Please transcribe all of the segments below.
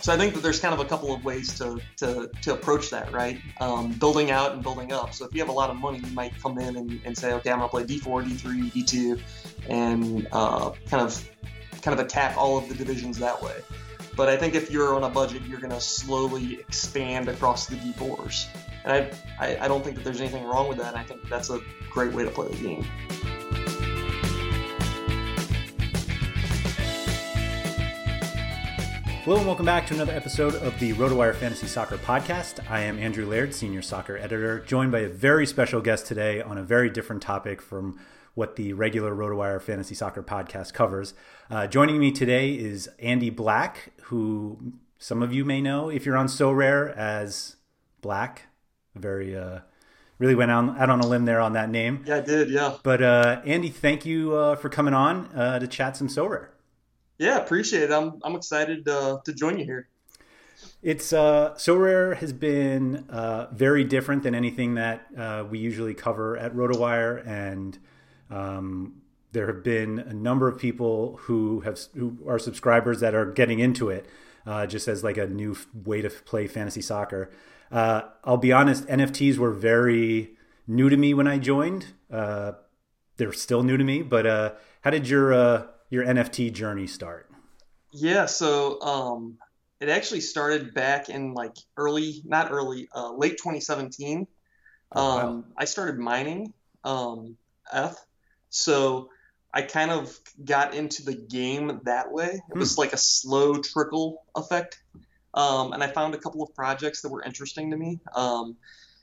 So I think that there's kind of a couple of ways to, to, to approach that, right? Um, building out and building up. So if you have a lot of money, you might come in and, and say, okay, I'm gonna play D4, D3, D2, and uh, kind of kind of attack all of the divisions that way. But I think if you're on a budget, you're gonna slowly expand across the D4s. And I, I, I don't think that there's anything wrong with that. I think that's a great way to play the game. Hello and welcome back to another episode of the RotoWire Fantasy Soccer Podcast. I am Andrew Laird, Senior Soccer Editor, joined by a very special guest today on a very different topic from what the regular RotoWire Fantasy Soccer Podcast covers. Uh, joining me today is Andy Black, who some of you may know if you're on Sorare as Black. Very uh, really went on, out on a limb there on that name. Yeah, I did. Yeah. But uh, Andy, thank you uh, for coming on uh, to chat some Sorare. Yeah, appreciate it. I'm I'm excited uh, to join you here. It's uh, Sorare has been uh, very different than anything that uh, we usually cover at RotoWire, and um, there have been a number of people who have who are subscribers that are getting into it, uh, just as like a new way to play fantasy soccer. Uh, I'll be honest, NFTs were very new to me when I joined. Uh, they're still new to me, but how did your your NFT journey start? Yeah, so um, it actually started back in like early, not early, uh, late 2017. Oh, wow. Um, I started mining um, F, so I kind of got into the game that way. It was like a slow trickle effect, um, and I found a couple of projects that were interesting to me. Um,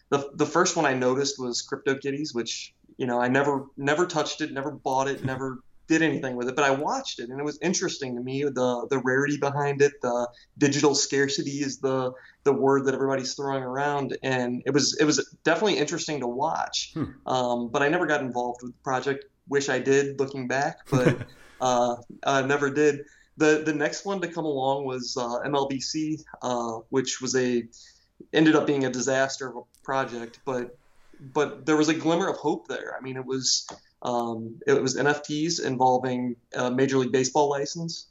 the the first one I noticed was CryptoKitties, which you know I never never touched it, never bought it, never did anything with it, but I watched it and it was interesting to me. The the rarity behind it, the digital scarcity is the the word that everybody's throwing around, and it was it was definitely interesting to watch. Hmm. Um, but I never got involved with the project. Wish I did, looking back, but uh, uh, never did. The the next one to come along was uh, MLBC, uh, which was a ended up being a disaster of a project, but but there was a glimmer of hope there. I mean, it was um, it was NFTs involving a Major League Baseball license,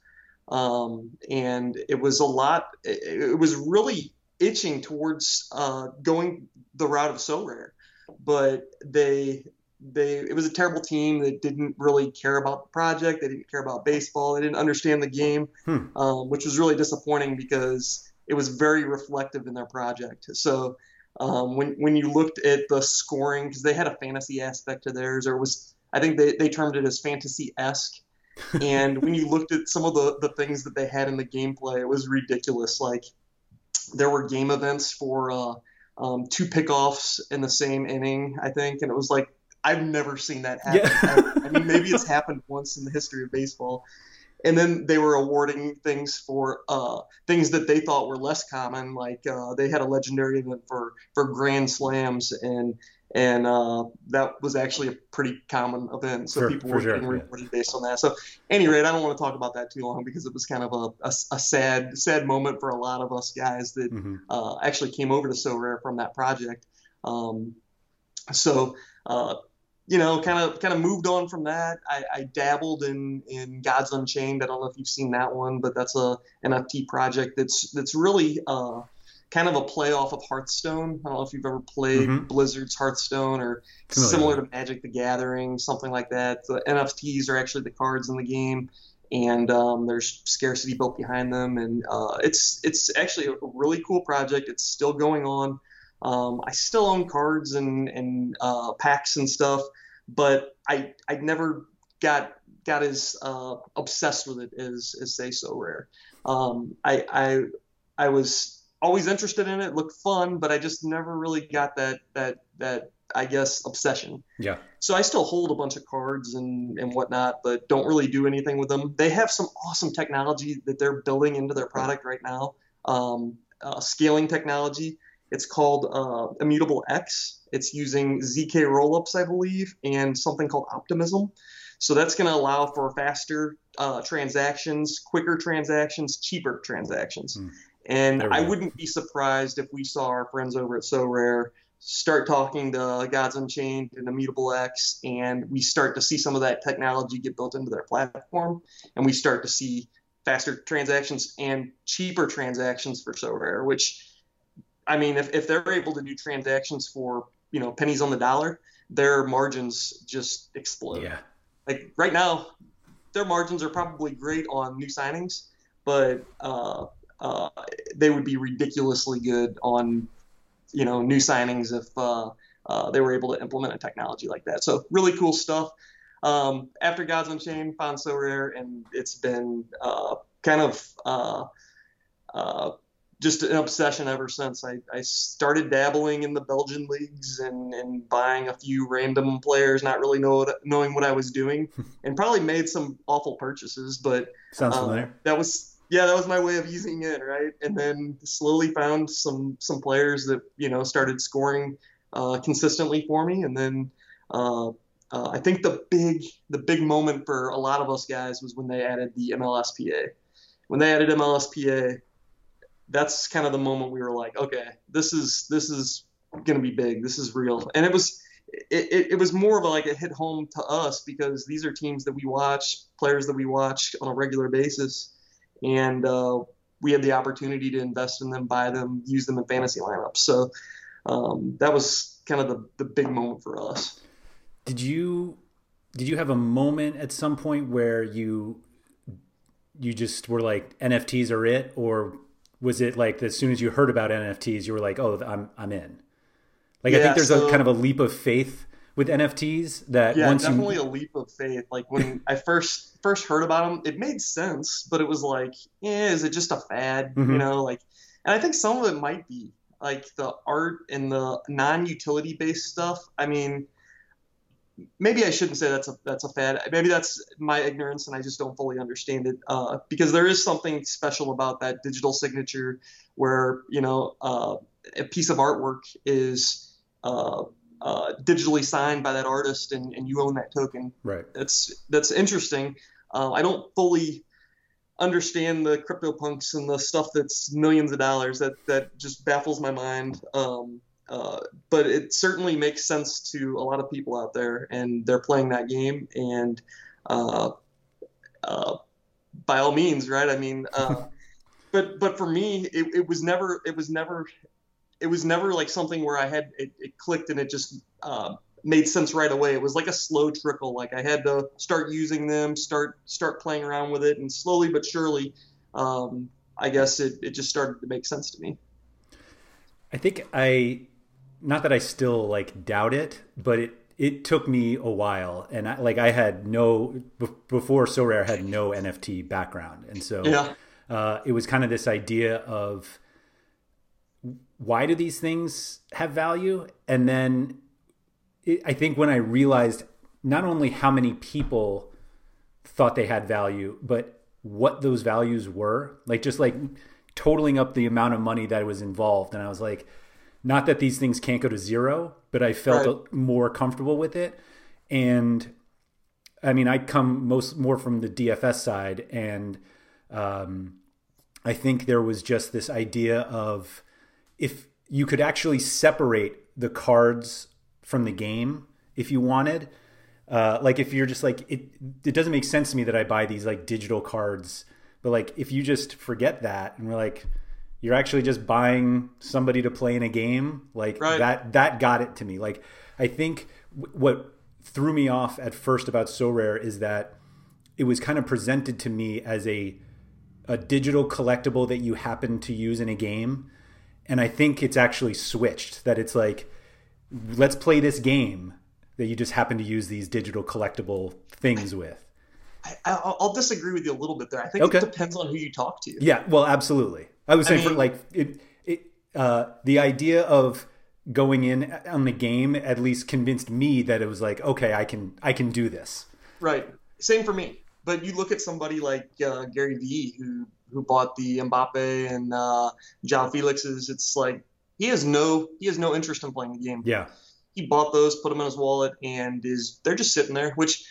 um, and it was a lot. It, it was really itching towards uh, going the route of Sorare. but they they it was a terrible team that didn't really care about the project. They didn't care about baseball. They didn't understand the game, hmm. um, which was really disappointing because it was very reflective in their project. So um, when when you looked at the scoring, because they had a fantasy aspect to theirs, or was I think they, they termed it as fantasy esque. and when you looked at some of the, the things that they had in the gameplay, it was ridiculous. Like there were game events for uh, um, two pickoffs in the same inning, I think, and it was like I've never seen that happen. Yeah. I, I, mean, maybe it's happened once in the history of baseball. And then they were awarding things for uh, things that they thought were less common, like uh, they had a legendary event for for grand slams, and and uh, that was actually a pretty common event. So people were sure, getting rewarded yeah. based on that. So, any rate, I don't want to talk about that too long because it was kind of a, a, a sad sad moment for a lot of us guys that mm-hmm. uh, actually came over to Sorare from that project. Um, so uh, you know, kind of kind of moved on from that. I, I, dabbled in in Gods Unchained. I don't know if you've seen that one, but that's a NFT project that's that's really uh, kind of a playoff of Hearthstone. I don't know if you've ever played mm-hmm. Blizzard's Hearthstone or Familiar. similar to Magic the Gathering, something like that. The NFTs are actually the cards in the game, and um, there's scarcity built behind them, and uh, it's it's actually a really cool project. It's still going on. Um, I still own cards and and uh, packs and stuff, but I I never got got as uh, obsessed with it as as say Sorare. Um, I I I was always interested in it. Looked fun, but I just never really got that that that I guess obsession. Yeah. So I still hold a bunch of cards and and whatnot, but don't really do anything with them. They have some awesome technology that they're building into their product right now. Um, uh, scaling technology it's called uh, Immutable X. It's using ZK rollups, I believe, and something called Optimism. So that's going to allow for faster uh, transactions, quicker transactions, cheaper transactions. Mm. And I wouldn't be surprised if we saw our friends over at Sorare start talking to Gods Unchained and Immutable X, and we start to see some of that technology get built into their platform, and we start to see faster transactions and cheaper transactions for Sorare, which I mean, if, if they're able to do transactions for you know pennies on the dollar, their margins just explode. Yeah. Like right now, their margins are probably great on new signings, but uh, uh, they would be ridiculously good on you know new signings if uh, uh they were able to implement a technology like that. So really cool stuff. Um, after Gods Unchained, found Sorare, and it's been uh, kind of uh, just an obsession ever since. I, I started dabbling in the Belgian leagues and, and buying a few random players, not really know what, knowing what I was doing, and probably made some awful purchases. But sounds um, familiar. That was yeah, that was my way of easing in, right? And then slowly found some some players that you know started scoring uh, consistently for me, and then. Uh, uh, I think the big the big moment for a lot of us guys was when they added the MLSPA. When they added MLSPA, that's kind of the moment we were like, okay, this is this is to be big. This is real. And it was it, it, it was more of a, like it hit home to us because these are teams that we watch, players that we watch on a regular basis, and uh, we had the opportunity to invest in them, buy them, use them in fantasy lineups. So um, that was kind of the, the big moment for us. Did you did you have a moment at some point where you you just were like NFTs are it, or was it like as soon as you heard about NFTs, you were like, "Oh, I'm I'm in." Like yeah, I think there's so, a kind of a leap of faith with NFTs that yeah, definitely you... a leap of faith. Like when I first first heard about them, it made sense, but it was like, yeah, is it just a fad? Mm-hmm. You know, like, and I think some of it might be like the art and the non-utility based stuff. I mean, maybe I shouldn't say that's a that's a fad. Maybe that's my ignorance, and I just don't fully understand it. Uh, because there is something special about that digital signature, where you know uh, a piece of artwork is uh, uh digitally signed by that artist, and, and you own that token. Right. That's that's interesting. Uh, I don't fully understand the crypto punks and the stuff that's millions of dollars. That that just baffles my mind. Um, uh, but it certainly makes sense to a lot of people out there, and they're playing that game. And uh, uh, by all means, right? I mean, uh, but but for me, it, it was never it was never it was never like something where I had it, it clicked and it just uh, made sense right away. It was like a slow trickle. Like I had to start using them, start start playing around with it, and slowly but surely, um, I guess it, it just started to make sense to me. I think I, not that I still like doubt it, but it it took me a while, and I, like I had no before Sorare had no NFT background, and so yeah. uh, it was kind of this idea of why do these things have value, and then it, I think when I realized not only how many people thought they had value, but what those values were, like just like totaling up the amount of money that was involved, and I was like not that these things can't go to zero, but I felt right. more comfortable with it. And I mean, I come most more from the DFS side, and um, I think there was just this idea of if you could actually separate the cards from the game if you wanted. Uh, like if you're just like it, it doesn't make sense to me that I buy these like digital cards, but like if you just forget that and we're like, you're actually just buying somebody to play in a game like right. that that got it to me like i think w- what threw me off at first about Sorare is that it was kind of presented to me as a a digital collectible that you happen to use in a game and i think it's actually switched that it's like let's play this game that you just happen to use these digital collectible things with I, will disagree with you a little bit there. I think okay. it depends on who you talk to. Yeah, well, absolutely. I was saying I mean, for like it, it uh, the idea of going in on the game at least convinced me that it was like okay, I can I can do this. Right. Same for me. But you look at somebody like uh, Gary Vee who who bought the Mbappe and uh, João Felix's. It's like he has no he has no interest in playing the game. Yeah. He bought those, put them in his wallet, and is they're just sitting there, which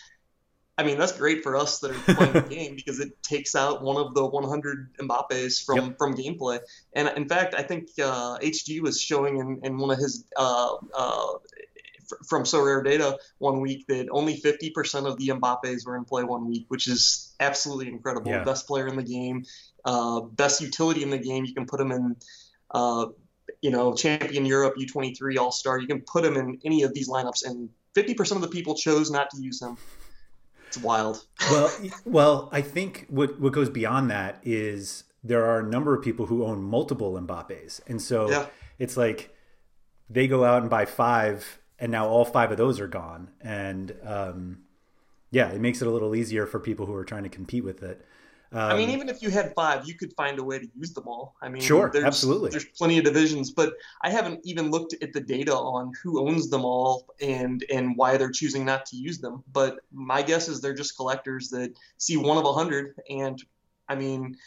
I mean, that's great for us that are playing the game because it takes out one of the 100 Mbappes from, yep. from gameplay. And in fact, I think uh, HG was showing in, in one of his uh uh, uh, Sorare data one week that only 50% of the Mbappes were in play one week, which is absolutely incredible. Yeah. Best player in the game, uh, best utility in the game. You can put him in. Uh, you know, champion Europe, U23 All Star. You can put him in any of these lineups, and 50% of the people chose not to use him. It's wild. well, well, I think what what goes beyond that is there are a number of people who own multiple Mbappes, and so yeah. it's like they go out and buy five, and now all five of those are gone, and um, yeah, it makes it a little easier for people who are trying to compete with it. Um, I mean, even if you had five, you could find a way to use them all. I mean, sure, there's, absolutely. There's plenty of divisions, but I haven't even looked at the data on who owns them all and and why they're choosing not to use them. But my guess is they're just collectors that see one of a hundred. And I mean,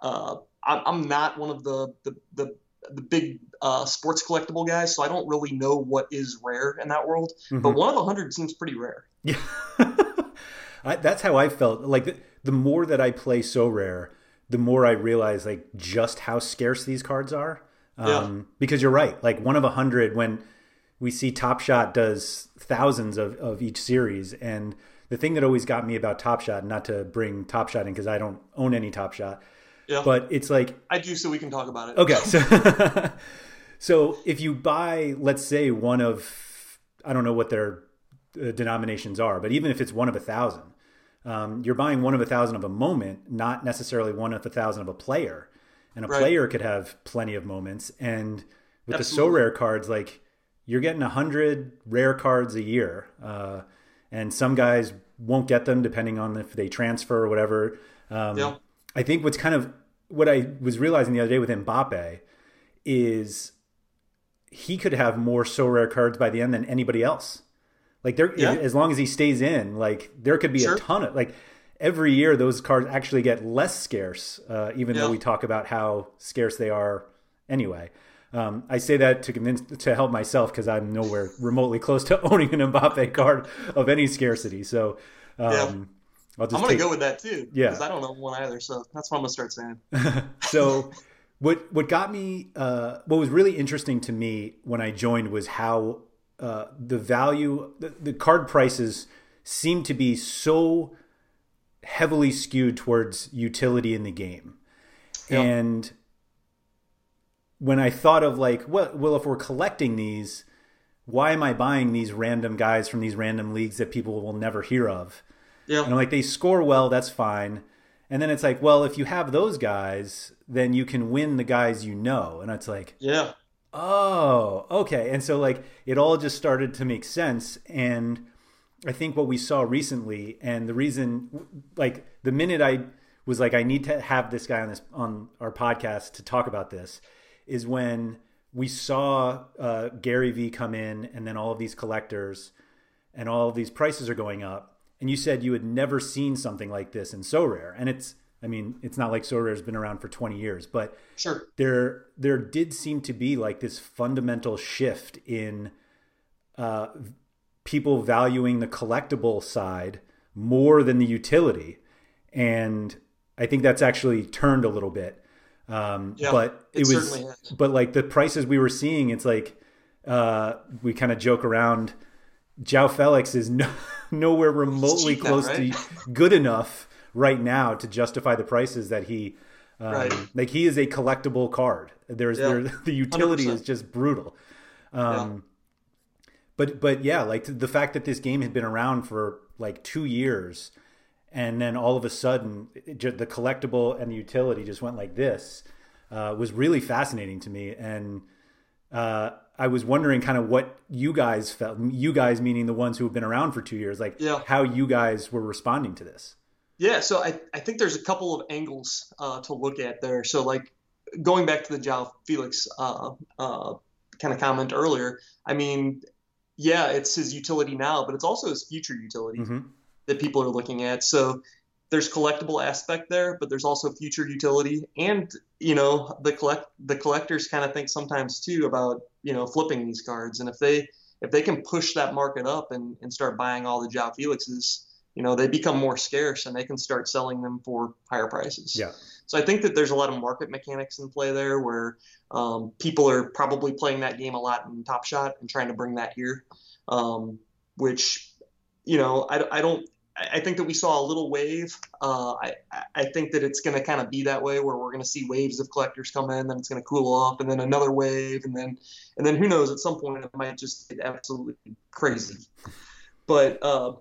uh, I'm not one of the the the, the big uh, sports collectible guys, so I don't really know what is rare in that world. Mm-hmm. But one of a hundred seems pretty rare. Yeah, that's how I felt. Like. The, the more that I play Sorare, the more I realize like just how scarce these cards are. Um, yeah. Because you're right. Like one of a hundred when we see Top Shot does thousands of, of each series. And the thing that always got me about Top Shot, not to bring Top Shot in because I don't own any Top Shot, yeah. but it's like I do, so we can talk about it. Okay, so so if you buy, let's say, one of I don't know what their uh, denominations are, but even if it's one of a thousand, um, you're buying one of a thousand of a moment, not necessarily one of a thousand of a player. And a right. player could have plenty of moments. And with Absolutely. the Sorare cards, like you're getting a hundred rare cards a year, uh, and some guys won't get them depending on if they transfer or whatever. Um, yeah. I think what's kind of what I was realizing the other day with Mbappe is he could have more Sorare cards by the end than anybody else. Like there, yeah. as long as he stays in, like there could be sure. a ton of like every year those cards actually get less scarce, uh, even yeah. though we talk about how scarce they are anyway. Um, I say that to convince to help myself because I'm nowhere remotely close to owning an Mbappe card of any scarcity. So um, just I'm gonna take... go with that too. Yeah, because I don't know one either. So that's what I'm gonna start saying. so what what got me uh, what was really interesting to me when I joined was how uh, the value, the, the card prices seem to be so heavily skewed towards utility in the game. Yep. And when I thought of like, well, well, if we're collecting these, why am I buying these random guys from these random leagues that people will never hear of? Yeah. And I'm like, they score well, that's fine. And then it's like, well, if you have those guys, then you can win the guys you know. And it's like, Yeah. oh, okay. And so like it all just started to make sense. And I think what we saw recently, and the reason, like the minute I was like, I need to have this guy on this on our podcast to talk about this, is when we saw uh, Gary Vee come in, and then all of these collectors, and all of these prices are going up. And you said you had never seen something like this in Sorare and it's, I mean, it's not like Sorare's been around for twenty years, but Sure. there there did seem to be like this fundamental shift in uh, people valuing the collectible side more than the utility, and I think that's actually turned a little bit. Um, Yeah, but it, it was, certainly has. but like the prices we were seeing, it's like uh, we kind of joke around. Joao Felix is no, nowhere remotely cheap close right? to good enough right now to justify the prices that he um, Right. like he is a collectible card. There's Yeah. there, the utility 100%. is just brutal. Um, But but yeah, like the fact that this game had been around for like two years, and then all of a sudden it ju- the collectible and the utility just went like this uh, was really fascinating to me. And uh, I was wondering kind of what you guys felt. You guys meaning the ones who have been around for two years, like Yeah. how you guys were responding to this. Yeah, so I, I think there's a couple of angles uh, to look at there. So like going back to the João Felix uh, uh, kind of comment earlier, I mean, yeah, it's his utility now, but it's also his future utility Mhm. that people are looking at. So there's collectible aspect there, but there's also future utility, and you know the collect the collectors kind of think sometimes too about you know flipping these cards, and if they if they can push that market up and, and start buying all the João Felixes, you know they become more scarce and they can start selling them for higher prices. Yeah. So I think that there's a lot of market mechanics in play there where um, people are probably playing that game a lot in Top Shot and trying to bring that here, um, which, you know, I, I don't. I think that we saw a little wave. Uh, I, I think that it's going to kind of be that way where we're going to see waves of collectors come in, then it's going to cool off, and then another wave, and then and then who knows? At some point, it might just get absolutely crazy. But uh,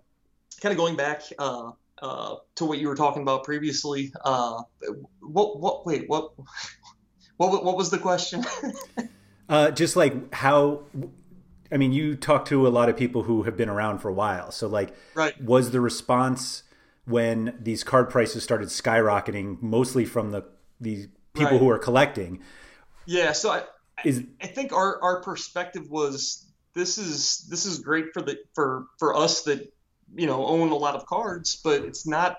kind of going back uh, uh, to what you were talking about previously, uh, what what wait what what what was the question? Uh, just like how, I mean, you talk to a lot of people who have been around for a while. So, like, right. was the response when these card prices started skyrocketing, mostly from the these people Right. who are collecting? Yeah. So I Is I think our our perspective was this is this is great for the for for us that you know own a lot of cards, but it's not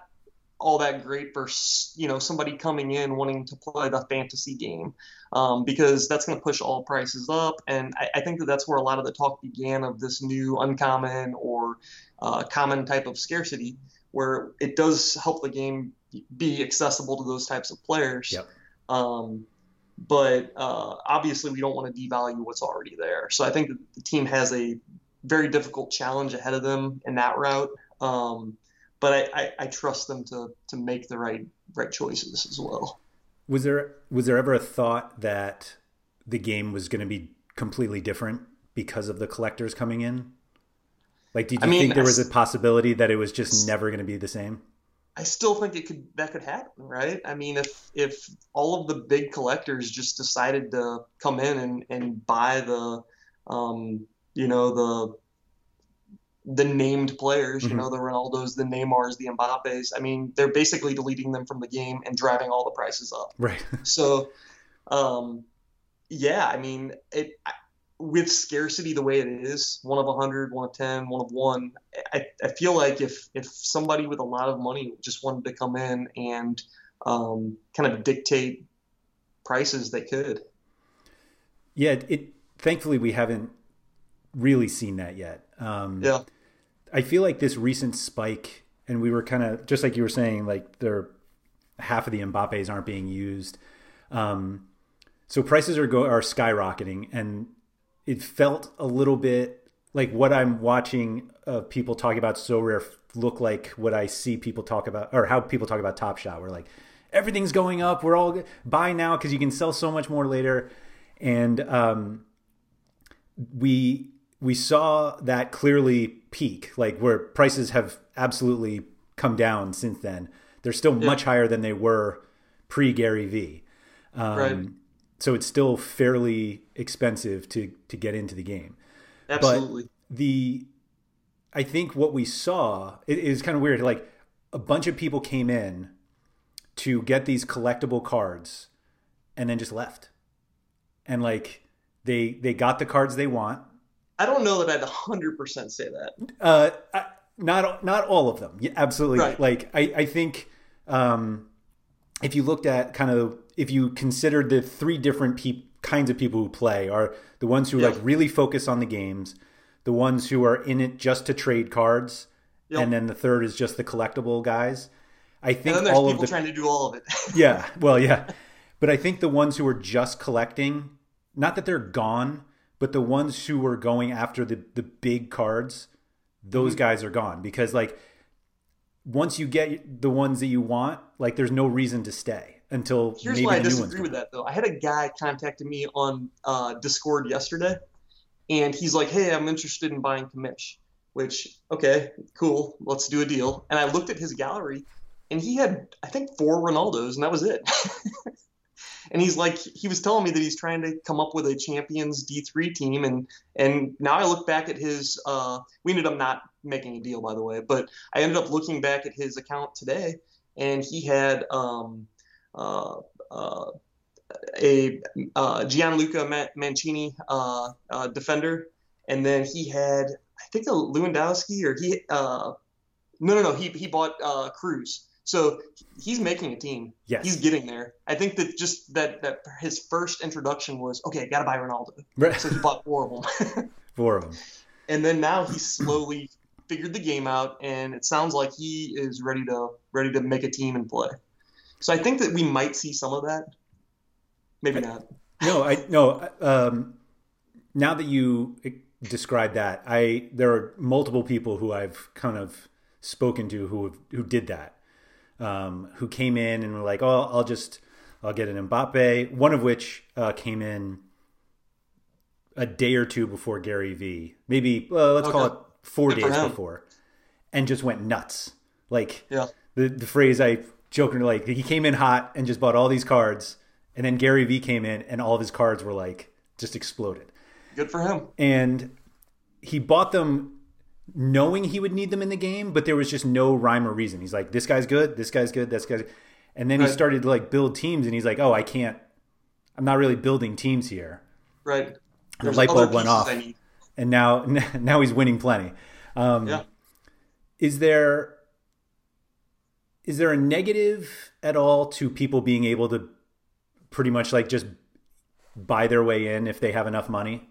all that great for you know somebody coming in wanting to play the fantasy game um, because that's going to push all prices up. And I, I think that that's where a lot of the talk began of this new uncommon or uh, common type of scarcity where it does help the game be accessible to those types of players. Yep. um, but uh, obviously we don't want to devalue what's already there. So i think that the team has a very difficult challenge ahead of them in that route. Um, but I, I, I trust them to to make the right right choices as well. was there was there ever a thought that the game was going to be completely different because of the collectors coming in? Like, did you I mean, think there was a possibility that it was just never going to be the same? I still think it could that could happen, right? I mean, if if all of the big collectors just decided to come in and, and buy the, um, you know, the the named players, Mhm. you know, the Ronaldos, the Neymars, the Mbappes. I mean, they're basically deleting them from the game and driving all the prices up. Right. So, um, yeah, I mean, it with scarcity the way it is, one of 100, one of 10, one of one, I, I feel like if if somebody with a lot of money just wanted to come in and um, kind of dictate prices, they could. Yeah. It. Thankfully, we haven't really seen that yet. Um, Yeah. I feel like this recent spike, and we were kind of just like you were saying, like they're half of the Mbappes aren't being used. Um, so prices are go are skyrocketing, and it felt a little bit like what I'm watching of people talking about Sorare look like what I see people talk about or how people talk about Top Shot. We're like everything's going up. We're all buy now because you can sell so much more later. and um, we we saw that clearly peak, like where prices have absolutely come down since then. They're still yeah. much higher than they were pre Gary Vee. Um, right. So it's still fairly expensive to to get into the game. Absolutely. But the I think what we saw it is kind of weird. Like a bunch of people came in to get these collectible cards and then just left. And like they they got the cards they want. I don't know that I'd 100% say that. Uh I, not not all of them. Yeah, absolutely. Right. Like I I think um if you looked at kind of if you considered the three different pe- kinds of people who play are the ones who yeah. like really focus on the games, the ones who are in it just to trade cards, yep. and then the third is just the collectible guys. I think and then all of the trying to do all of it. yeah, well, yeah, but I think the ones who are just collecting, not that they're gone, but the ones who were going after the the big cards, those mm-hmm. guys are gone because like once you get the ones that you want, like there's no reason to stay until here's why I disagree with that though. I had a guy contacted me on uh, Discord yesterday, and he's like, "Hey, I'm interested in buying Commish." Which okay, cool, let's do a deal. And I looked at his gallery, and he had I think four Ronaldos, and that was it. and he's like, he was telling me that he's trying to come up with a champions D3 team, and and now I look back at his. Uh, we ended up not making a deal, by the way, but I ended up looking back at his account today, and he had. Um, uh, uh, a uh, Gianluca Mancini defender, and then he had I think a Lewandowski or he no no no he he bought Kroos. So he's making a team. Yes. He's getting there. I think that just that that his first introduction was okay. Got to buy Ronaldo. Right. So he bought four of them. four of them. And then now he's slowly figured the game out, and it sounds like he is ready to ready to make a team and play. So I think that we might see some of that. Maybe not. No, I no. Um, now that you describe that, I there are multiple people who I've kind of spoken to who have, who did that, um, who came in and were like, "Oh, I'll just I'll get an Mbappe." One of which uh, came in a day or two before Gary Vee, maybe well, let's okay. call it four Good days before, and just went nuts. Like yeah. the the phrase I joking like he came in hot and just bought all these cards, and then Gary Vee came in and all of his cards were like just exploded. Good for him. And he bought them knowing he would need them in the game, but there was just no rhyme or reason. He's like, this guy's good, this guy's good, this guy's, and then right. he started to like build teams, and he's like, oh, I can't, I'm not really building teams here. Right. the light bulb went off, and now now he's winning plenty. Um, yeah. Is there is there a negative at all to people being able to pretty much like just buy their way in if they have enough money?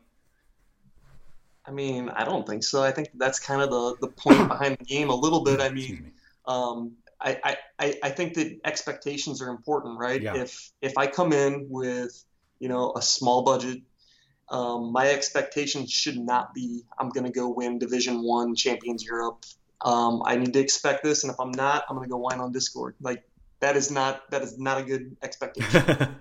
I mean, I don't think so. I think that's kind of the, the point behind the game a little bit. I mean, me. um, I, I, I think that expectations are important, right? Yeah. If if I come in with you know a small budget, um, my expectations should not be I'm going to go win Division One Champions Europe um, I need to expect this, and if I'm not, I'm gonna go whine on Discord. Like that is not that is not a good expectation.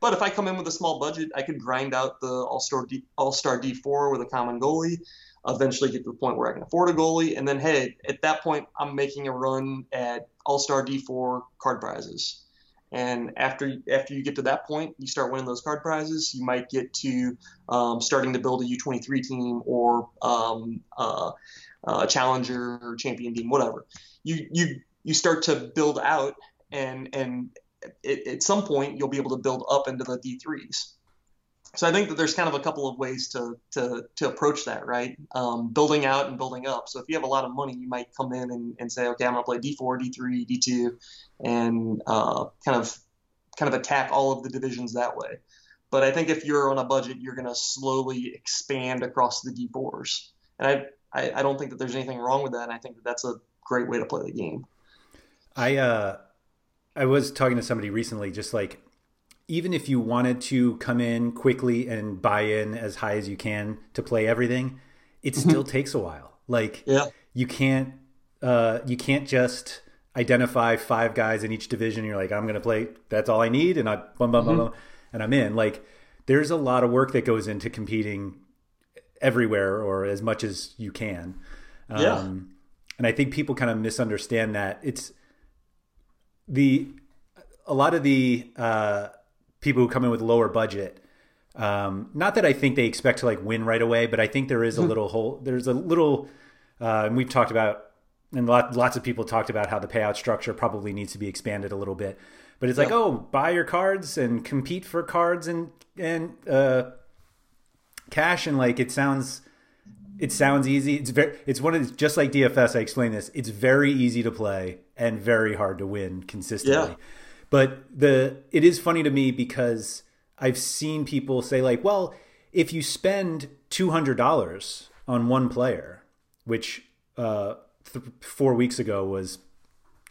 but if I come in with a small budget, I can grind out the All Star D, All Star D4 with a common goalie. Eventually, get to the point where I can afford a goalie, and then hey, at that point, I'm making a run at All Star D4 card prizes. And after after you get to that point, you start winning those card prizes. You might get to um, starting to build a U23 team or um, uh, uh, challenger or champion team, whatever. You you you start to build out, and and it, at some point you'll be able to build up into the D3s. So I think that there's kind of a couple of ways to to, to approach that, right? Um, building out and building up. So if you have a lot of money, you might come in and, and say, okay, I'm going to play D4, D3, D2, and uh, kind of kind of attack all of the divisions that way. But I think if you're on a budget, you're going to slowly expand across the D4s. And I I, I don't think that there's anything wrong with that. And I think that that's a great way to play the game. I uh, I was talking to somebody recently, just like even if you wanted to come in quickly and buy in as high as you can to play everything, it mm-hmm. still takes a while. Like yeah. you can't uh, you can't just identify five guys in each division. you're like, I'm going to play. That's all I need, and I bum bum mm-hmm. bum, and I'm in. Like there's a lot of work that goes into competing everywhere or as much as you can. Um, Yeah. And I think people kind of misunderstand that it's the a lot of the uh, people who come in with lower budget. Um, not that I think they expect to like win right away, but I think there is a little hole. There's a little, uh, and we've talked about, and lot, lots of people talked about how the payout structure probably needs to be expanded a little bit. But it's like, Yeah. oh, buy your cards and compete for cards and and uh, cash, and like it sounds, it sounds easy. It's very, it's one of the, just like DFS. I explained this. It's very easy to play and very hard to win consistently. Yeah. But the it is funny to me because I've seen people say like, well, if you spend two hundred dollars on one player, which uh, th- four weeks ago was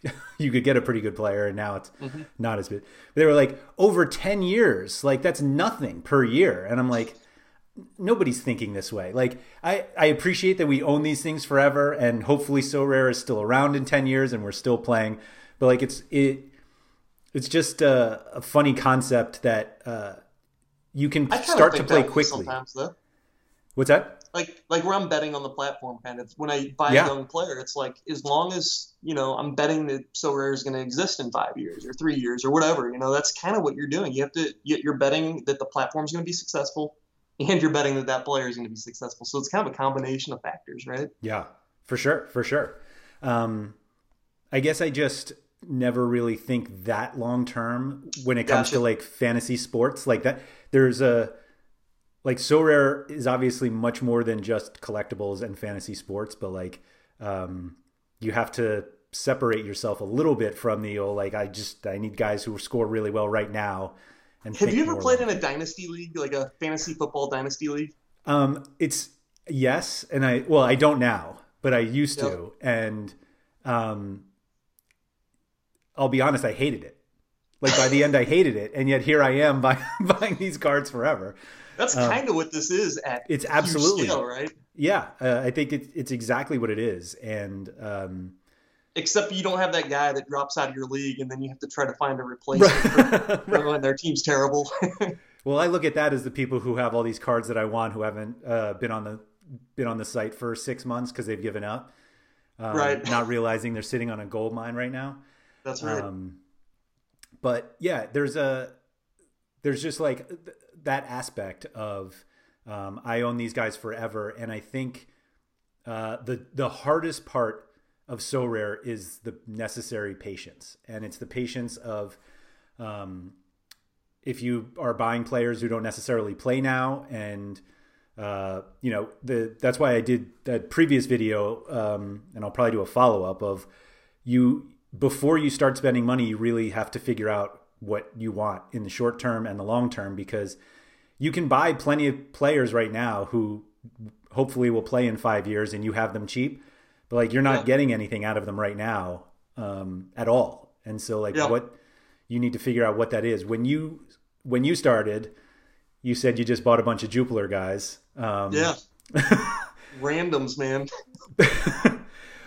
you could get a pretty good player, and now it's not as good. They were like over ten years, like that's nothing per year, and I'm like, nobody's thinking this way. Like I, I appreciate that we own these things forever, and hopefully, Sorare is still around in ten years, and we're still playing. But like it's it, it's just a, a funny concept that uh, you can start to play quickly. sometimes though. What's that? like like where I'm betting on the platform kind of when I buy Yeah. a young player, it's like as long as you know I'm betting that Sorare is going to exist in five years or three years or whatever. You know that's kind of what you're doing. You have to you- you're betting that the platform's going to be successful, and you're betting that that player is going to be successful. So it's kind of a combination of factors, right? Yeah, for sure, for sure. Um, I guess I just never really think that long term when it comes Gotcha. to like fantasy sports like that. There's a like Sorare is obviously much more than just collectibles and fantasy sports, but like um, you have to separate yourself a little bit from the old like I just I need guys who score really well right now. And Have you ever played in a dynasty league, like a fantasy football dynasty league? Um, it's yes, and I well, I don't now, but I used Yep. to, and um, I'll be honest, I hated it. Like by the end, I hated it, and yet here I am buying buying these cards forever. That's kind of what this is at It's absolutely scale, right? yeah. Uh, I think it's it's exactly what it is, and um, Except you don't have that guy that drops out of your league, and then you have to try to find a replacement for, for when their team's terrible. Well, I look at that as the people who have all these cards that I want who haven't uh, been on the been on the site for six months because they've given up, um, Right. Not realizing they're sitting on a gold mine right now. That's right. Um, but yeah, there's a there's just like th- that aspect of um, I own these guys forever, and I think uh, the the hardest part of Sorare is the necessary patience, and it's the patience of um, if you are buying players who don't necessarily play now and uh, you know the that's why I did that previous video um, and I'll probably do a follow up of you before you start spending money you really have to figure out what you want in the short term and the long term because you can buy plenty of players right now who hopefully will play in five years and you have them cheap but like you're not Yeah. getting anything out of them right now um, at all and so like Yeah. what you need to figure out what that is when you when you started you said you just bought a bunch of Jupiler guys um, yeah. Randoms, man.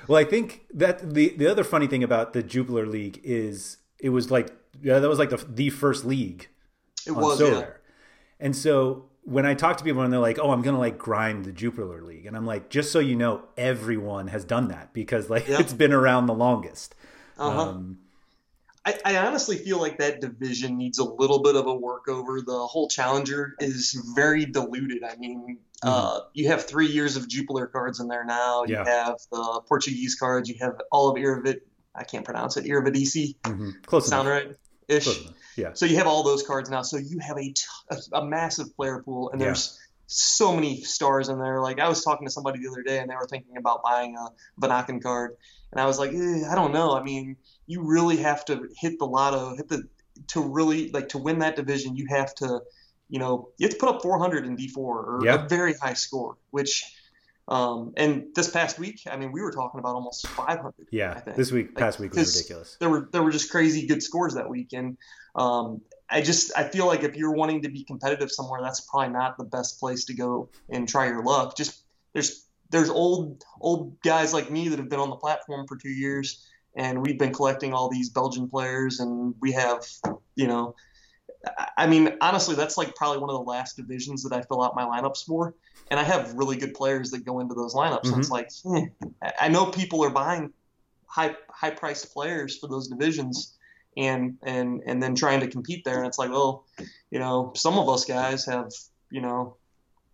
well, I think that the the other funny thing about the Jupiler League is it was like yeah, that was like the the first league It on was, So yeah. And so when I talk to people and they're like, "Oh, I'm gonna like grind the Jupiler League," and I'm like, just so you know, everyone has done that because like Yeah. it's been around the longest. Uh-huh. Um, I, I honestly feel like that division needs a little bit of a workover. The whole challenger is very diluted. I mean, uh, you have three years of Jupiler cards in there now. You Mm-hmm. Yeah. have the Portuguese cards. You have all of Iravid. I can't pronounce it. Iravidisi. mhm. Close Sound enough. right? Ish. Close enough. Yeah. So you have all those cards now. So you have a, t- a, a massive player pool, and Yeah. there's so many stars in there. Like I was talking to somebody the other day, and they were thinking about buying a Vanaken card, and I was like, eh, I don't know. I mean, you really have to hit the lotto, hit the to really like to win that division. You have to, you know, you have to put up 400 in D4 or Yeah. a very high score, which. Um, and this past week, I mean, we were talking about almost 500. I Yeah. think. This week, Like, past week was ridiculous. There were there were just crazy good scores that week, and um, I just I feel like if you're wanting to be competitive somewhere, that's probably not the best place to go and try your luck. Just there's there's old old guys like me that have been on the platform for two years, and we've been collecting all these Belgian players, and we have you know I mean, honestly, that's like probably one of the last divisions that I fill out my lineups for, and I have really good players that go into those lineups. Mm-hmm. And it's mm-hmm. like, hmm, I know people are buying high high priced players for those divisions, and and and then trying to compete there. And it's like, well, you know, some of us guys have, you know,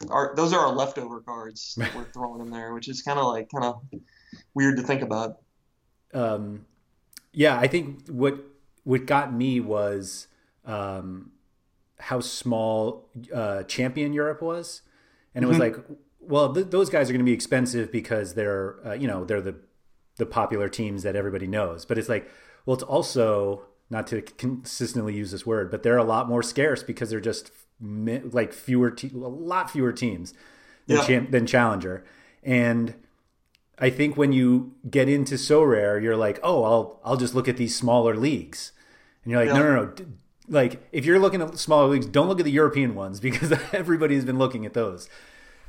our those are our leftover cards that we're throwing in there, which is kind of like kind of weird to think about. Um, yeah, I think what what got me was um, how small uh, champion Europe was, and it was mm-hmm. like, well, th- those guys are going to be expensive because they're uh, you know they're the the popular teams that everybody knows. But it's like, well, it's also not to consistently use this word, but they're a lot more scarce because they're just like fewer, te- a lot fewer teams than, yeah. Than Challenger, and I think when you get into Sorare, you're like, oh, I'll I'll just look at these smaller leagues, and you're like, yeah. no, no, no. Like if you're looking at smaller leagues, don't look at the European ones because everybody's been looking at those.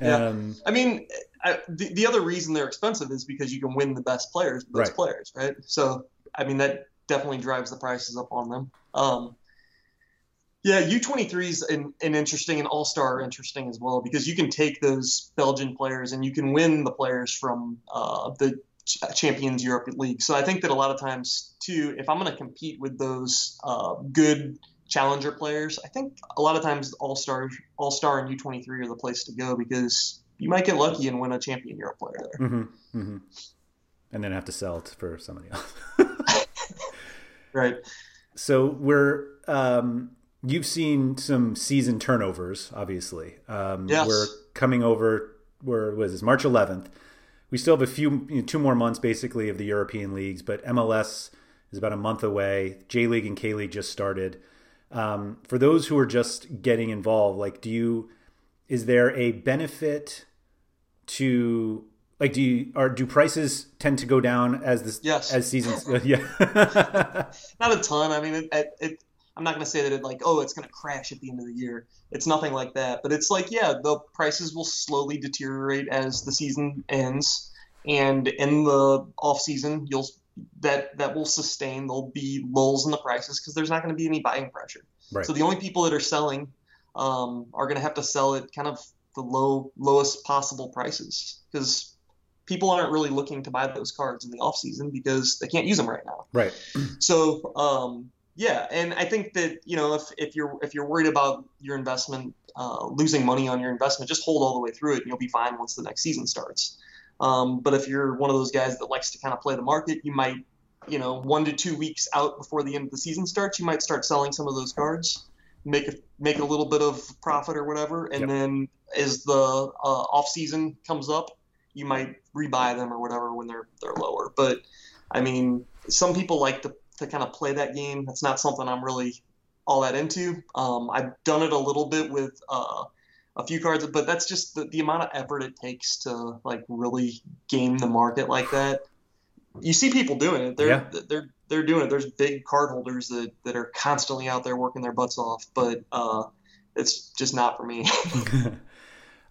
Yeah. Um, I mean, I, the, the other reason they're expensive is because you can win the best players, those right. players, right? So, I mean, that definitely drives the prices up on them. Um, yeah, U23 is an, an interesting and All Star interesting as well because you can take those Belgian players and you can win the players from uh, the Champions Europe League. So I think that a lot of times too, if I'm going to compete with those uh, good challenger players, I think a lot of times All Star, All Star, and U23 are the place to go because you might get lucky and win a Champion Europe player there. Mm-hmm, mm-hmm. And then have to sell it for somebody else. right. So we're um, you've seen some season turnovers, obviously. Um, yes. We're coming over. Where was this? March 11th. We still have a few, you know, two more months basically of the European leagues, but MLS is about a month away. J League and K League just started. Um, for those who are just getting involved, like, do you? Is there a benefit to like do you are do prices tend to go down as this yes. as seasons yeah not a ton i mean it, it, I'm not going to say that it like, oh, it's going to crash at the end of the year. It's nothing like that. But it's like, yeah, the prices will slowly deteriorate as the season ends, and in the off season, you'll that that will sustain. There'll be lulls in the prices because there's not going to be any buying pressure. Right. So the only people that are selling um, are going to have to sell at kind of the low lowest possible prices because people aren't really looking to buy those cards in the off season because they can't use them right now. Right. So um, yeah, and I think that you know if, if you're if you're worried about your investment uh, losing money on your investment, just hold all the way through it, and you'll be fine once the next season starts. Um, but if you're one of those guys that likes to kind of play the market, you might, you know, one to two weeks out before the end of the season starts, you might start selling some of those cards, make a, make a little bit of profit or whatever, and yep. then as the uh, off season comes up, you might rebuy them or whatever when they're they're lower. But I mean, some people like to to kind of play that game. That's not something I'm really all that into. Um, I've done it a little bit with uh, a few cards, but that's just the, the amount of effort it takes to like really game the market like that. You see people doing it. They're yeah. they're they're doing it. There's big card holders that, that are constantly out there working their butts off, but uh, it's just not for me.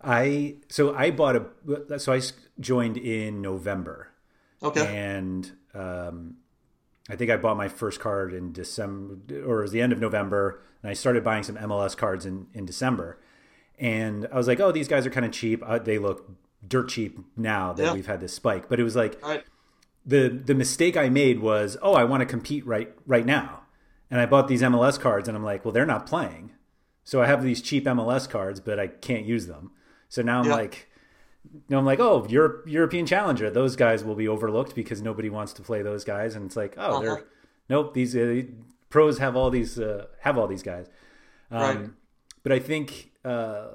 I so I bought a so I joined in November. Okay. And um, I think I bought my first card in December, or it was the end of November, and I started buying some MLS cards in, in December. And I was like, oh, these guys are kind of cheap. Uh, they look dirt cheap now that yeah. we've had this spike. But it was like right. the the mistake I made was, oh, I want to compete right right now, and I bought these MLS cards, and I'm like, well, they're not playing, so I have these cheap MLS cards, but I can't use them. So now I'm yeah. like, know, I'm like, oh, Europe, European Challenger, those guys will be overlooked because nobody wants to play those guys, and it's like, oh, uh-huh. they're nope, these uh, pros have all these uh, have all these guys. Um, right. But I think uh,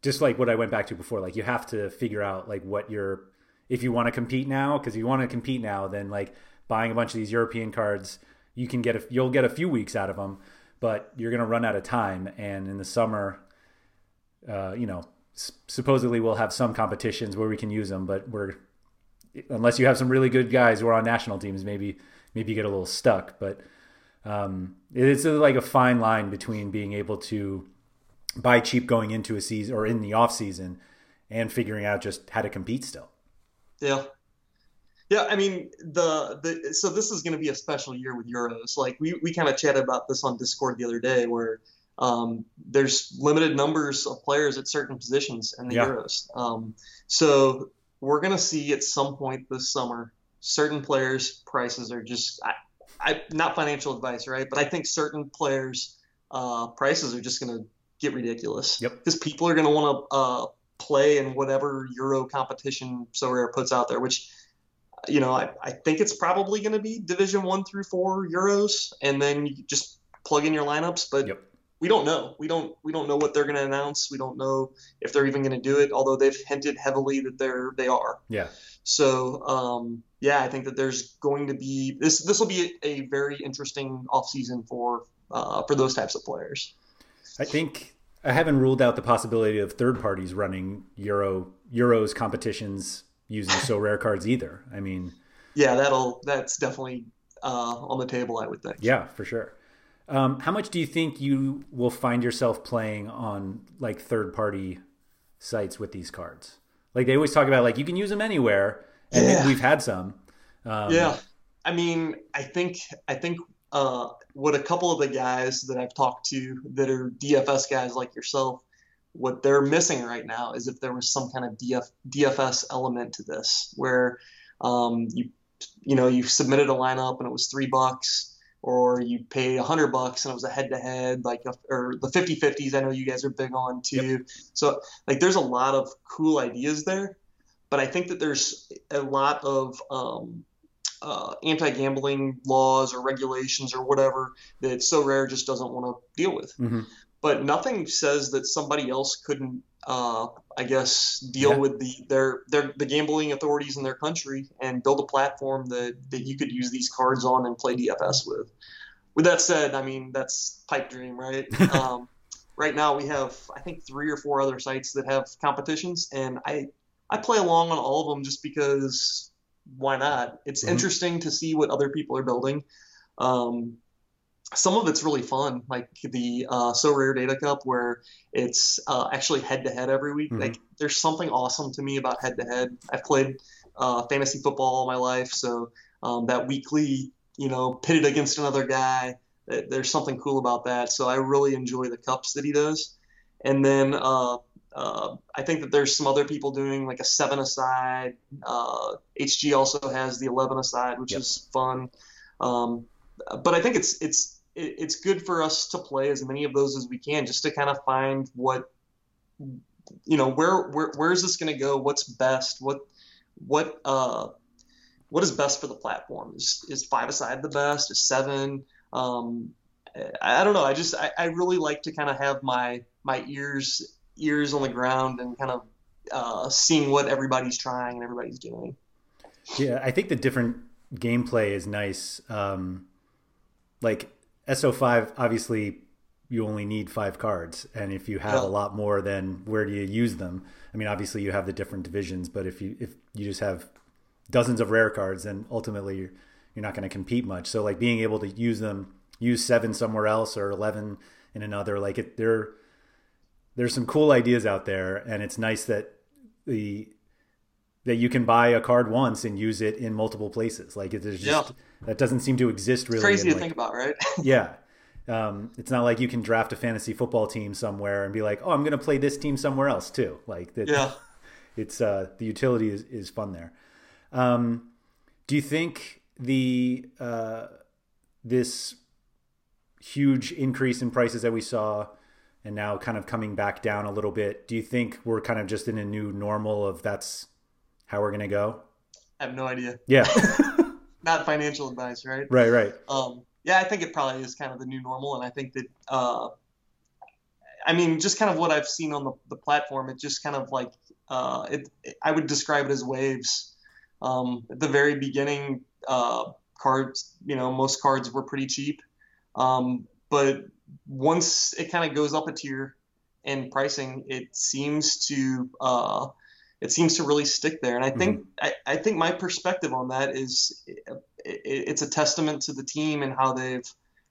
just like what I went back to before, like you have to figure out like what you're if you want to compete now, because if you want to compete now, then like buying a bunch of these European cards, you can get a, you'll get a few weeks out of them, but you're gonna run out of time, and in the summer, uh, you know, supposedly we'll have some competitions where we can use them, but we're unless you have some really good guys who are on national teams, maybe maybe you get a little stuck. But um, it's like a fine line between being able to buy cheap going into a season or in the off season and figuring out just how to compete still. Yeah. Yeah, I mean the the so this is going to be a special year with Euros. Like we, we kind of chatted about this on Discord the other day, where um, there's limited numbers of players at certain positions in the Yeah. Euros. Um, so we're going to see at some point this summer certain players' prices are just I, I not financial advice, right? But I think certain players' uh, prices are just going to get ridiculous. Yep. Because people are going to want to uh, play in whatever Euro competition Sorare puts out there, which you know I, I think it's probably going to be Division One through Four Euros, and then you just plug in your lineups. But Yep. We don't know. We don't we don't know what they're going to announce. We don't know if they're even going to do it. Although they've hinted heavily that they're they are. Yeah. So um, yeah, I think that there's going to be this. This will be a, a very interesting offseason for uh, for those types of players. I think I haven't ruled out the possibility of third parties running Euro Euros competitions using Sorare cards either. I mean, Yeah, that'll that's definitely uh, on the table. I would think. yeah, for sure. Um, how much do you think you will find yourself playing on like third party sites with these cards? Like they always talk about, like you can use them anywhere, and Yeah. we've had some. Um, Yeah, I mean, I think I think uh, what a couple of the guys that I've talked to that are DFS guys like yourself, what they're missing right now is if there was some kind of DF, DFS element to this, where um, you you know you submitted a lineup and it was three bucks, or you pay a hundred bucks and it was a head to head, like a, or the 50-50s. I know you guys are big on too. So like, there's a lot of cool ideas there, but I think that there's a lot of um, uh, anti-gambling laws or regulations or whatever that Sorare just doesn't want to deal with. Mhm. But nothing says that somebody else couldn't, uh, I guess, deal Yeah. with the their their the gambling authorities in their country and build a platform that that you could use these cards on and play DFS with. With that said, I mean that's pipe dream, right? um, right now we have I think three or four other sites that have competitions, and I I play along on all of them just because why not? It's Mhm. interesting to see what other people are building. Um, some of it's really fun, like the uh, Sorare Data Cup, where it's uh, actually head to head every week. Mhm. Like, there's something awesome to me about head to head. I've played uh, fantasy football all my life, so um, that weekly, you know, pitted against another guy, th- there's something cool about that. So I really enjoy the cups that he does. And then uh, uh, I think that there's some other people doing like a seven aside. Uh, HG also has the 11 aside, which Yep. is fun. Um, but I think it's it's it- it's good for us to play as many of those as we can, just to kind of find what you know where where where is this going to go? What's best? What what uh what is best for the platform? Is is five aside the best? Is seven? Um, I, I don't know. I just I, I really like to kind of have my my ears ears on the ground and kind of uh, seeing what everybody's trying and everybody's doing. Yeah, I think the different gameplay is nice. Um, like SO5, obviously, you only need five cards, and if you have Yeah. a lot more, then where do you use them? I mean, obviously, you have the different divisions, but if you if you just have dozens of rare cards, then ultimately you're, you're not going to compete much. So, like being able to use them, use seven somewhere else or eleven in another, like it, there, there's some cool ideas out there, and it's nice that the that you can buy a card once and use it in multiple places. Like it- there's just that doesn't seem to exist really. It's Crazy to like- think about, right? yeah. Um, it's not like you can draft a fantasy football team somewhere and be like, oh, I'm going to play this team somewhere else too. Like that. yeah. It's uh, the utility is, is fun there. Um, do you think the uh, this huge increase in prices that we saw and now kind of coming back down a little bit? Do you think we're kind of just in a new normal of that's how we're going to go? I have no idea. Yeah. Not financial advice, right? right. Right. Um, yeah, I think it probably is kind of the new normal, and I think that, uh, I mean, just kind of what I've seen on the, the platform, it just kind of like, uh, it, it- I would describe it as waves. Um, at the very beginning, uh, cards, you know, most cards were pretty cheap, um, but once it kind of goes up a tier in pricing, it seems to, uh, it seems to really stick there, and I think I, I think my perspective on that is it, it's a testament to the team and how they've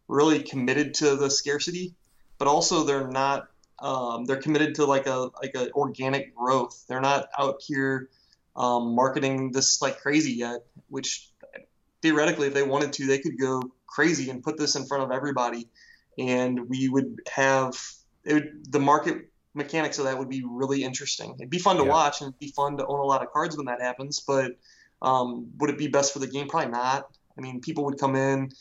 really committed to the scarcity, but also they're not. Um, they're committed to like a like a organic growth. They're not out here um, marketing this like crazy yet. Which theoretically, if they wanted to, they could go crazy and put this in front of everybody and we would have would, the market mechanics of that would be really interesting. It'd be fun to yeah. watch and it'd be fun to own a lot of cards when that happens. But um, would it be best for the game? Probably not. I mean, people would come in.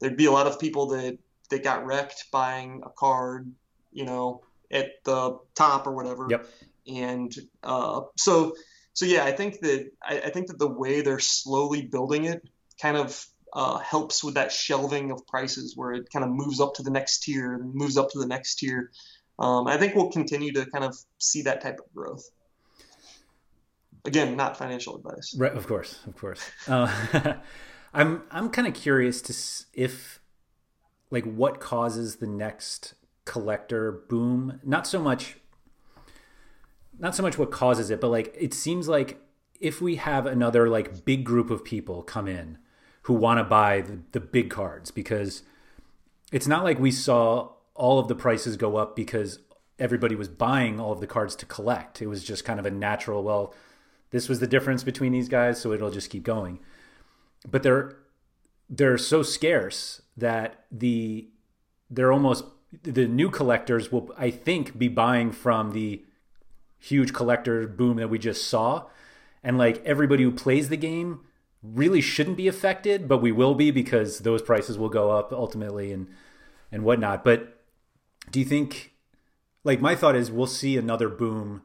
There'd be a lot of people that that got wrecked buying a card, you know, at the top or whatever. Yep. And uh, so, so yeah, I think that I, I, think that the way they're slowly building it kind of uh, helps with that shelving of prices, where it kind of moves up to the next tier and moves up to the next tier. Um, I think we'll continue to kind of see that type of growth. Again, not financial advice. Right, of course, of course. Uh, I'm I'm kind of curious to if like what causes the next collector boom. Not so much not so much what causes it, but like it seems like if we have another like big group of people come in who want to buy the, the big cards because it's not like we saw all of the prices go up because everybody was buying all of the cards to collect. It was just kind of a natural, well, this was the difference between these guys, so it'll just keep going. But they're they're so scarce that the they're almost the new collectors will I think be buying from the huge collector boom that we just saw. And like everybody who plays the game really shouldn't be affected, but we will be because those prices will go up ultimately and and whatnot. But do you think like my thought is we'll see another boom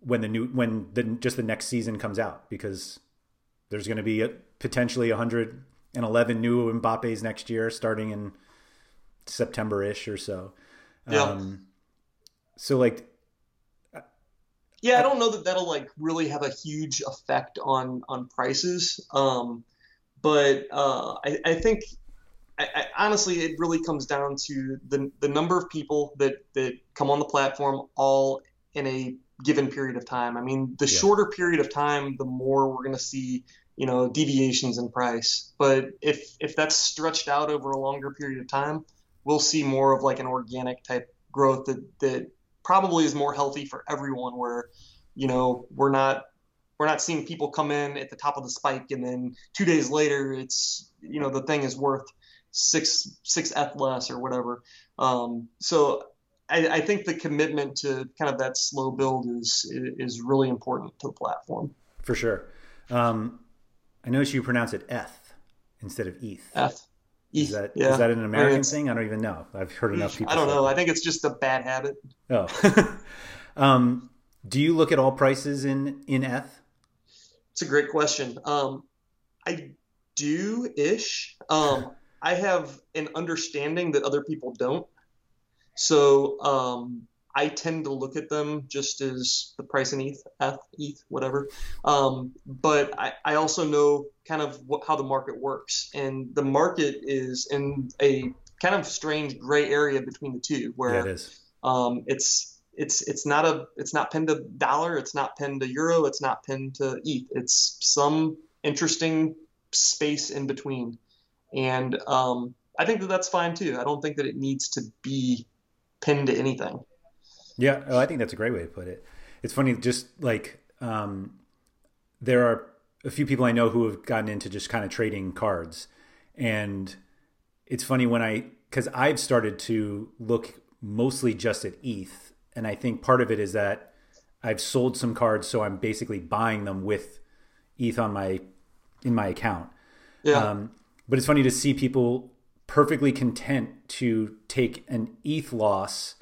when the new when the just the next season comes out because there's going to be a, potentially 111 new Mbappe's next year starting in September ish or so. Yeah. Um, so like yeah, I don't know that that'll like really have a huge effect on on prices. Um, but uh, I, I think I, I, honestly, it really comes down to the the number of people that that come on the platform all in a given period of time. I mean, the yeah. shorter period of time, the more we're going to see, you know, deviations in price. But if if that's stretched out over a longer period of time, we'll see more of like an organic type growth that that probably is more healthy for everyone. Where, you know, we're not we're not seeing people come in at the top of the spike and then two days later it's you know the thing is worth six six F less or whatever. Um, so I, I, think the commitment to kind of that slow build is is really important to the platform. For sure. Um, I notice you pronounce it eth instead of eth. Eth. Is that yeah. is that an American I mean, thing? I don't even know. I've heard enough people. I don't know. That. I think it's just a bad habit. Oh. um, do you look at all prices in in eth? It's a great question. Um, I do ish. Um, I have an understanding that other people don't. So um, I tend to look at them just as the price in ETH, F, ETH, whatever. Um, but I, I, also know kind of what, how the market works. And the market is in a kind of strange gray area between the two where yeah, it is. Um, it's it's it's not a it's not pinned to dollar, it's not pinned to euro, it's not pinned to ETH. It's some interesting space in between. And um, I think that that's fine too. I don't think that it needs to be pinned to anything. Yeah, oh, I think that's a great way to put it. It's funny, just like um, there are a few people I know who have gotten into just kind of trading cards, and it's funny when I because I've started to look mostly just at ETH, and I think part of it is that I've sold some cards, so I'm basically buying them with ETH on my in my account. Yeah. Um, but it's funny to see people perfectly content to take an ETH loss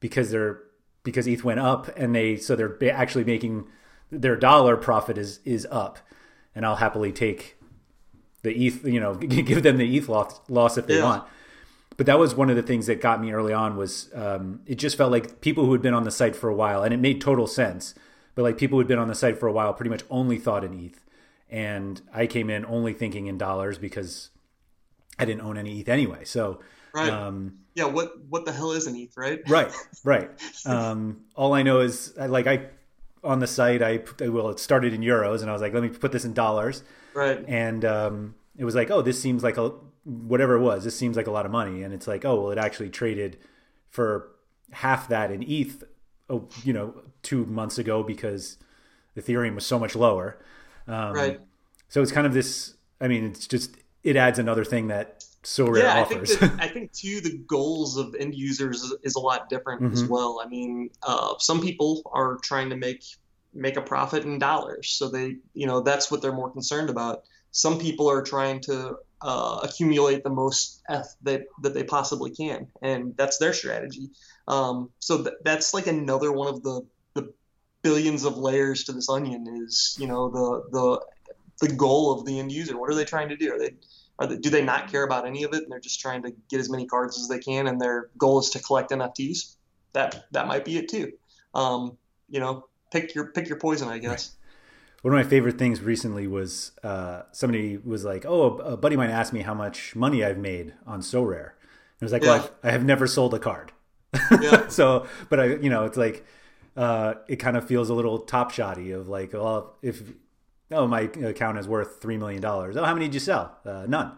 because they're because ETH went up and they so they're actually making their dollar profit is is up, and I'll happily take the ETH you know give them the ETH loss, loss if they yeah. want. But that was one of the things that got me early on was um, it just felt like people who had been on the site for a while and it made total sense. But like people who had been on the site for a while pretty much only thought in ETH, and I came in only thinking in dollars because I didn't own any ETH anyway. So, right. Um, yeah. What what the hell is an ETH, right? Right. Right. um, all I know is like I on the site I well it started in euros and I was like let me put this in dollars. Right. And um, it was like oh this seems like a whatever it was this seems like a lot of money and it's like oh well it actually traded for half that in ETH oh, you know two months ago because Ethereum was so much lower. Um, right. So it's kind of this. I mean, it's just it adds another thing that Sorare yeah, offers. I think, that, I think too the goals of end users is, is a lot different mm-hmm. as well. I mean, uh, some people are trying to make make a profit in dollars, so they you know that's what they're more concerned about. Some people are trying to uh, accumulate the most F that, that they possibly can, and that's their strategy. Um, so th- that's like another one of the the billions of layers to this onion is you know the the the goal of the end user. What are they trying to do? Are they they, do they not care about any of it and they're just trying to get as many cards as they can and their goal is to collect NFTs? That that might be it too. Um, you know, pick your pick your poison, I guess. One of my favorite things recently was uh, somebody was like, "Oh, a buddy might ask me how much money I've made on Sorare." And I was like, yeah. "Well, I have never sold a card." Yeah. so, but I, you know, it's like uh, it kind of feels a little top shoddy of like, well, if oh my account is worth three million dollars. Oh, how many did you sell? Uh, none.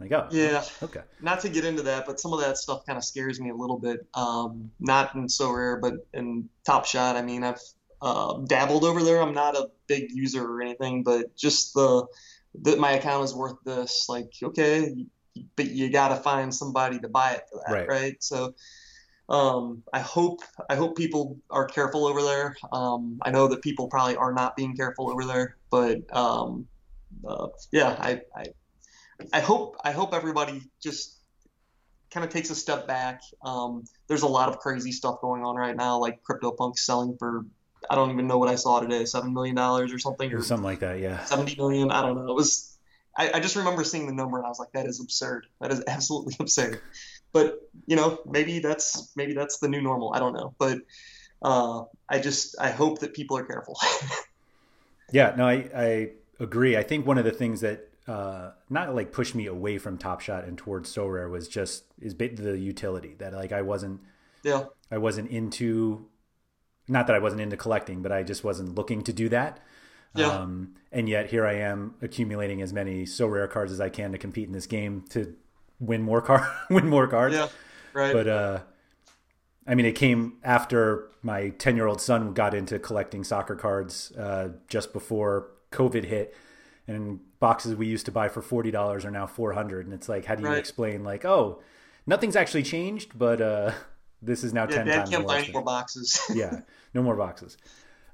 Like oh yeah okay. Not to get into that, but some of that stuff kind of scares me a little bit. Um, not in Sorare, but in Top Shot. I mean, I've uh, dabbled over there. I'm not a big user or anything, but just the that my account is worth this. Like okay, but you got to find somebody to buy it for that, right? right? So um, I hope I hope people are careful over there. Um, I know that people probably are not being careful over there, but um, uh, yeah, I, I I hope I hope everybody just kind of takes a step back. Um, there's a lot of crazy stuff going on right now, like CryptoPunk selling for I don't even know what I saw today, seven million dollars or something, or something like that. Yeah, seventy million. I don't know. It was. I, I just remember seeing the number and I was like, that is absurd. That is absolutely absurd but you know maybe that's maybe that's the new normal i don't know but uh, i just i hope that people are careful yeah no I, I agree i think one of the things that uh, not like pushed me away from top shot and towards Sorare was just is the utility that like i wasn't yeah i wasn't into not that i wasn't into collecting but i just wasn't looking to do that yeah. Um, and yet here I am accumulating as many Sorare cards as I can to compete in this game to win more car win more cards. Yeah, right. But uh, I mean, it came after my ten year old son got into collecting soccer cards uh, just before COVID hit, and boxes we used to buy for forty dollars are now four hundred, and it's like, how do you right. explain like, oh, nothing's actually changed, but uh, this is now yeah, ten Dad times can't buy any more boxes. yeah, no more boxes.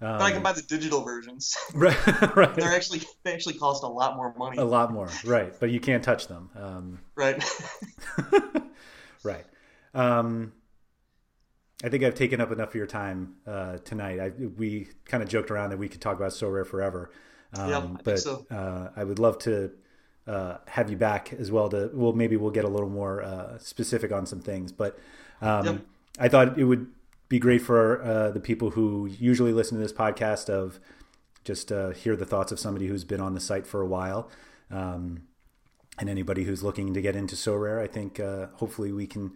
Um, but I can buy the digital versions. Right, right. They're actually they actually cost a lot more money. A lot more, right? But you can't touch them. Um, right. right. Um, I think I've taken up enough of your time uh, tonight. I, we kind of joked around that we could talk about Sorare forever. Um, yeah, I but so. uh, I would love to uh, have you back as well. To well, maybe we'll get a little more uh, specific on some things. But um. I thought it would be great for uh, the people who usually listen to this podcast of just uh, hear the thoughts of somebody who's been on the site for a while. Um, and anybody who's looking to get into Sorare, I think uh, hopefully we can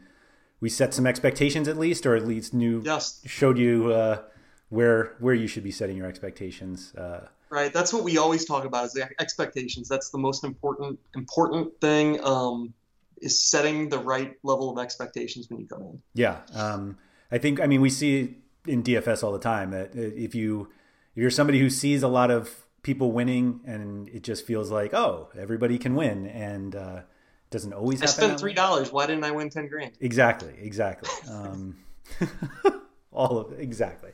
we set some expectations at least, or at least new yes. showed you uh, where where you should be setting your expectations. Uh, right, that's what we always talk about is the expectations. That's the most important important thing. Um, is setting the right level of expectations when you come in. Yeah. Um, I think I mean we see in DFS all the time that if you if you're somebody who sees a lot of people winning and it just feels like oh everybody can win and uh, doesn't always. I spent three dollars. Why didn't I win ten grand? Exactly, exactly. Um, all of it, exactly.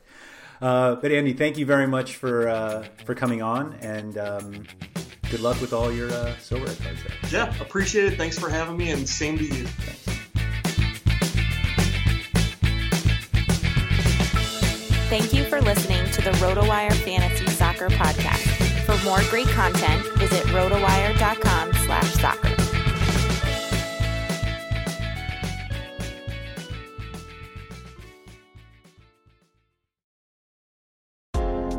Uh, but Andy, thank you very much for uh, for coming on, and um, good luck with all your uh, silver cards there. Yeah, appreciate it. Thanks for having me, and same to you. Thanks. Thank you for listening to the RotoWire Fantasy Soccer Podcast. For more great content, visit rotowire.com